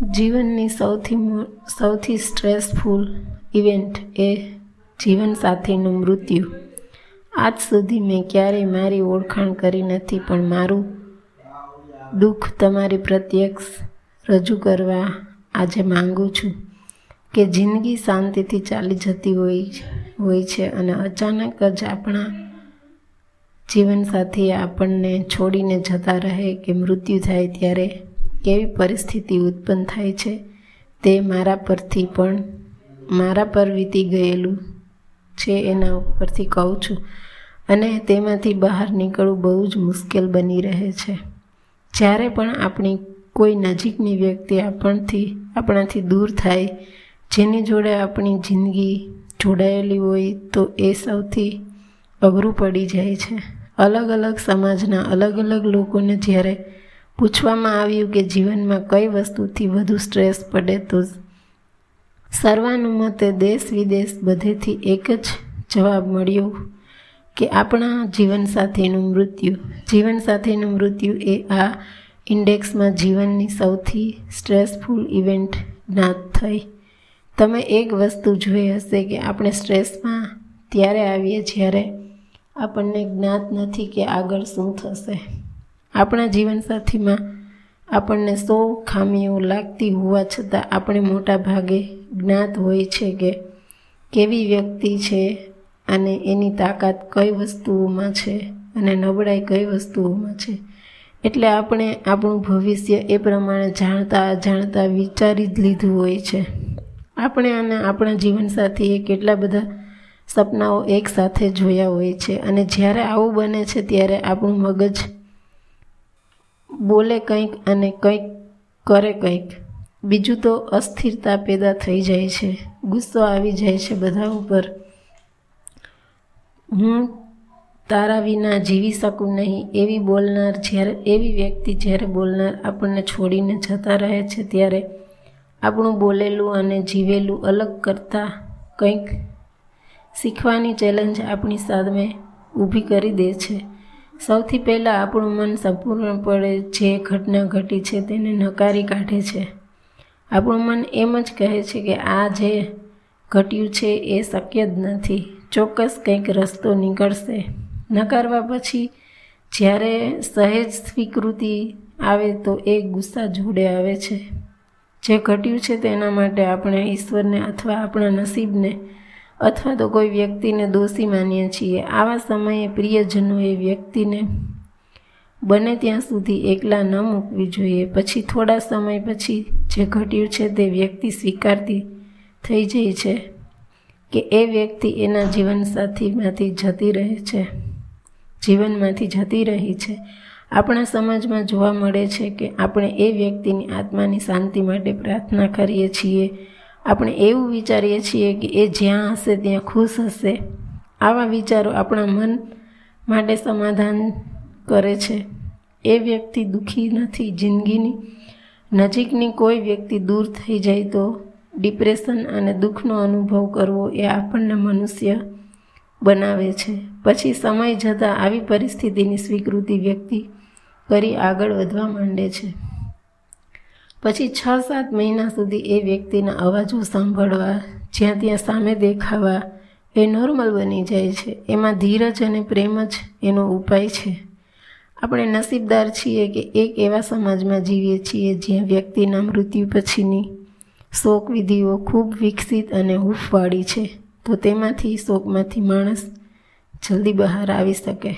જીવનની સૌથી સૌથી સ્ટ્રેસફુલ ઇવેન્ટ એ જીવનસાથીનું મૃત્યુ. આજ સુધી મેં ક્યારેય મારી ઓળખાણ કરી નથી, પણ મારું દુઃખ તમારી પ્રત્યક્ષ રજૂ કરવા આજે માંગુ છું કે જિંદગી શાંતિથી ચાલી જતી હોય હોય છે અને અચાનક જ આપણા જીવનસાથી આપણને છોડીને જતા રહે કે મૃત્યુ થાય ત્યારે કેવી પરિસ્થિતિ ઉત્પન્ન થાય છે તે મારા પરથી પણ, મારા પર વીતી ગયેલું છે એના ઉપરથી કહું છું. અને તેમાંથી બહાર નીકળવું બહુ જ મુશ્કેલ બની રહે છે. જ્યારે પણ આપણી કોઈ નજીકની વ્યક્તિ આપણથી, આપણાથી દૂર થાય, જેની જોડે આપણી જિંદગી જોડાયેલી હોય તો એ સૌથી અઘરું પડી જાય છે. અલગ અલગ સમાજના અલગ અલગ લોકોને જ્યારે પૂછવામાં આવ્યું કે જીવનમાં કઈ વસ્તુથી વધુ સ્ટ્રેસ પડે તો સર્વાનુમતે દેશ વિદેશ બધેથી એક જ જવાબ મળ્યો કે આપણા જીવનસાથીનું મૃત્યુ. જીવનસાથીનું મૃત્યુ એ આ ઇન્ડેક્સમાં જીવનની સૌથી સ્ટ્રેસફુલ ઇવેન્ટ જ્ઞાત થઈ. તમે એક વસ્તુ જોઈ હશે કે આપણે સ્ટ્રેસમાં ત્યારે આવીએ જ્યારે આપણને જ્ઞાત નથી કે આગળ શું થશે. આપણા જીવનસાથીમાં આપણને સો ખામીઓ લાગતી હોવા છતાં આપણે મોટા ભાગે જ્ઞાત હોય છે કે કેવી વ્યક્તિ છે અને એની તાકાત કઈ વસ્તુઓમાં છે અને નબળાઈ કઈ વસ્તુઓમાં છે. એટલે આપણે આપણું ભવિષ્ય એ પ્રમાણે જાણતા જાણતા વિચારી જ લીધું હોય છે. આપણે અને આપણા જીવનસાથીએ કેટલા બધા સપનાઓ એકસાથે જોયા હોય છે અને જ્યારે આવું બને છે ત્યારે આપણું મગજ બોલે કંઈક અને કંઈક કરે કંઈક. બીજું તો અસ્થિરતા પેદા થઈ જાય છે. ગુસ્સો આવી જાય છે બધા ઉપર. હું તારા વિના જીવી શકું નહીં એવી બોલનાર જ્યારે, એવી વ્યક્તિ જ્યારે બોલનાર આપણને છોડીને જતા રહે છે ત્યારે આપણું બોલેલું અને જીવેલું અલગ કરતાં કંઈક શીખવાની ચેલેન્જ આપણી સામે ઊભી કરી દે છે. સૌથી પહેલાં આપણું મન સંપૂર્ણપણે જે ઘટના ઘટી છે તેને નકારી કાઢે છે. આપણું મન એમ જ કહે છે કે આ જે ઘટ્યું છે એ શક્ય જ નથી. ચોક્કસ કંઈક રસ્તો નીકળશે. નકારવા પછી જ્યારે સહેજ સ્વીકૃતિ આવે તો એ ગુસ્સા જોડે આવે છે. જે ઘટ્યું છે તેના માટે આપણે ઈશ્વરને અથવા આપણા નસીબને અથવા તો કોઈ વ્યક્તિને દોષી માનીએ છીએ. આવા સમયે પ્રિયજનો એ વ્યક્તિને બને ત્યાં સુધી એકલા ન મૂકવી જોઈએ. પછી થોડા સમય પછી જે ઘટ્યું છે તે વ્યક્તિ સ્વીકારતી થઈ જાય છે કે એ વ્યક્તિ એના જીવનસાથીમાંથી જતી રહે છે, જીવનમાંથી જતી રહી છે. આપણા સમાજમાં જોવા મળે છે કે આપણે એ વ્યક્તિની આત્માની શાંતિ માટે પ્રાર્થના કરીએ છીએ આપણે એવું વિચારીએ છીએ કે એ જ્યાં હશે ત્યાં ખુશ હશે. આવા વિચારો આપણા મન માટે સમાધાન કરે છે. એ વ્યક્તિ દુઃખી નથી જિંદગીની. નજીકની કોઈ વ્યક્તિ દૂર થઈ જાય તો ડિપ્રેશન અને દુઃખનો અનુભવ કરવો એ આપણને મનુષ્ય બનાવે છે. પછી સમય જતાં આવી પરિસ્થિતિની સ્વીકૃતિ વ્યક્તિ કરી આગળ વધવા માંડે છે. પછી છ સાત મહિના સુધી એ વ્યક્તિના અવાજો સાંભળવા, જ્યાં ત્યાં સામે દેખાવા, એ નોર્મલ બની જાય છે. એમાં ધીરજ અને પ્રેમ જ એનો ઉપાય છે. આપણે નસીબદાર છીએ કે એક એવા સમાજમાં જીવીએ છીએ જ્યાં વ્યક્તિના મૃત્યુ પછીની શોક વિધિઓ ખૂબ વિકસિત અને હૂંફવાળી છે. તો તેમાંથી શોકમાંથી માણસ જલ્દી બહાર આવી શકે.